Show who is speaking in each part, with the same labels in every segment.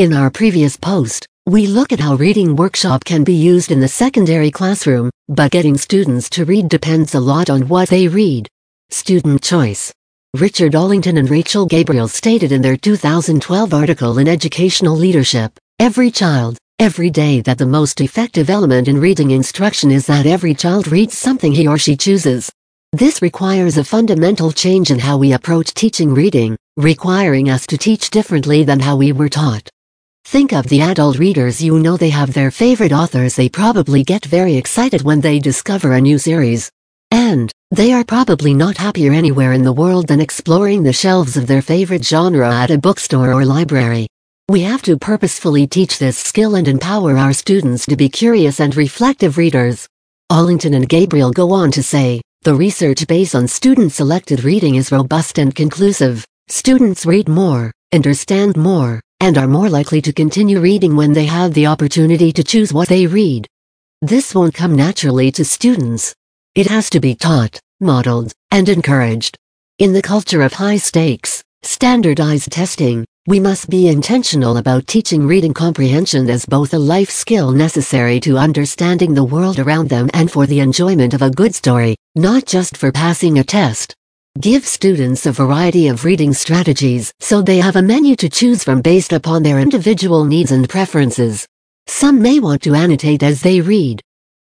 Speaker 1: In our previous post, we look at how reading workshop can be used in the secondary classroom, but getting students to read depends a lot on what they read. Student choice. Richard Allington and Rachel Gabriel stated in their 2012 article in Educational Leadership, every child, every day that the most effective element in reading instruction is that every child reads something he or she chooses. This requires a fundamental change in how we approach teaching reading, requiring us to teach differently than how we were taught. Think of the adult readers you know they have their favorite authors they probably get very excited when they discover a new series. And, they are probably not happier anywhere in the world than exploring the shelves of their favorite genre at a bookstore or library. We have to purposefully teach this skill and empower our students to be curious and reflective readers. Allington and Gabriel go on to say, the research based on student-selected reading is robust and conclusive. Students read more, understand more, and are more likely to continue reading when they have the opportunity to choose what they read. This won't come naturally to students. It has to be taught, modeled, and encouraged. In the culture of high stakes, standardized testing, we must be intentional about teaching reading comprehension as both a life skill necessary to understanding the world around them and for the enjoyment of a good story, not just for passing a test. Give students a variety of reading strategies so they have a menu to choose from based upon their individual needs and preferences. Some may want to annotate as they read.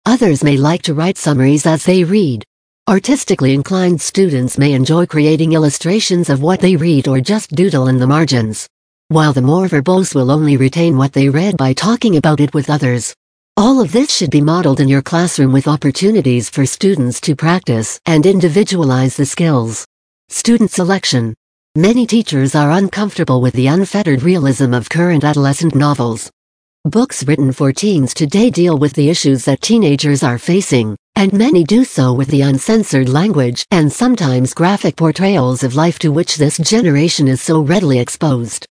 Speaker 1: Others may like to write summaries as they read. Artistically inclined students may enjoy creating illustrations of what they read or just doodle in the margins. While the more verbose will only retain what they read by talking about it with others. All of this should be modeled in your classroom with opportunities for students to practice and individualize the skills. Student selection. Many teachers are uncomfortable with the unfettered realism of current adolescent novels. Books written for teens today deal with the issues that teenagers are facing, and many do so with the uncensored language and sometimes graphic portrayals of life to which this generation is so readily exposed.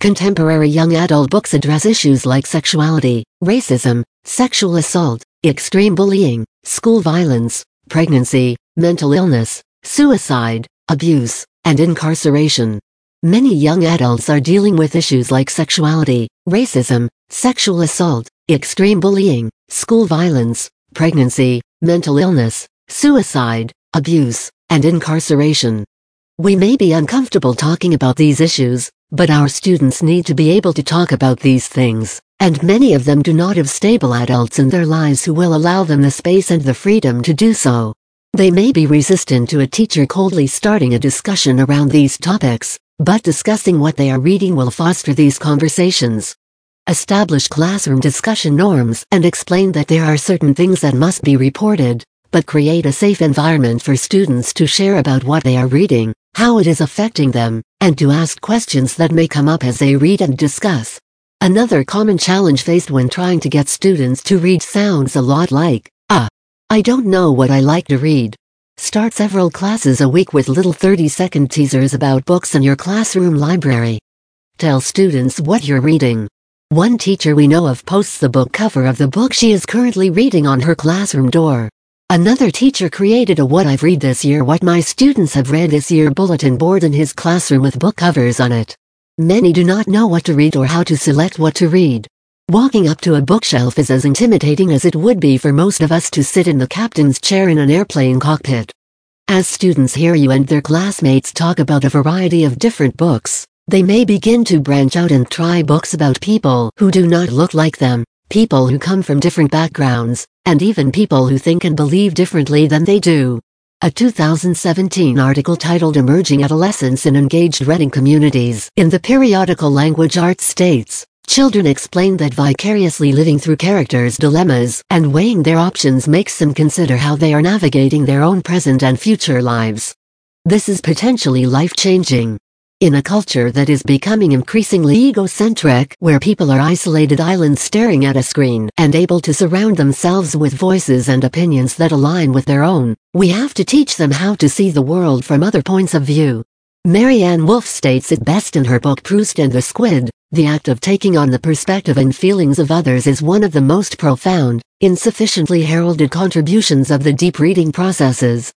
Speaker 1: Contemporary young adult books address issues like sexuality, racism, sexual assault, extreme bullying, school violence, pregnancy, mental illness, suicide, abuse, and incarceration. Many young adults are dealing with issues like sexuality, racism, sexual assault, extreme bullying, school violence, pregnancy, mental illness, suicide, abuse, and incarceration. We may be uncomfortable talking about these issues, but our students need to be able to talk about these things, and many of them do not have stable adults in their lives who will allow them the space and the freedom to do so. They may be resistant to a teacher coldly starting a discussion around these topics, but discussing what they are reading will foster these conversations. Establish classroom discussion norms and explain that there are certain things that must be reported, but create a safe environment for students to share about what they are reading, how it is affecting them, and to ask questions that may come up as they read and discuss. Another common challenge faced when trying to get students to read sounds a lot like, ah, I don't know what I like to read. Start several classes a week with little 30-second teasers about books in your classroom library. Tell students what you're reading. One teacher we know of posts the book cover of the book she is currently reading on her classroom door. Another teacher created a What I've Read This Year What My Students Have Read This Year bulletin board in his classroom with book covers on it. Many do not know what to read or how to select what to read. Walking up to a bookshelf is as intimidating as it would be for most of us to sit in the captain's chair in an airplane cockpit. As students hear you and their classmates talk about a variety of different books, they may begin to branch out and try books about people who do not look like them, people who come from different backgrounds, and even people who think and believe differently than they do. A 2017 article titled Emerging Adolescence in Engaged Reading Communities in the periodical Language Arts states, Children explain that vicariously living through characters' dilemmas and weighing their options makes them consider how they are navigating their own present and future lives. This is potentially life-changing. In a culture that is becoming increasingly egocentric, where people are isolated islands staring at a screen and able to surround themselves with voices and opinions that align with their own, we have to teach them how to see the world from other points of view. Maryanne Wolf states it best in her book Proust and the Squid, the act of taking on the perspective and feelings of others is one of the most profound, insufficiently heralded contributions of the deep reading processes.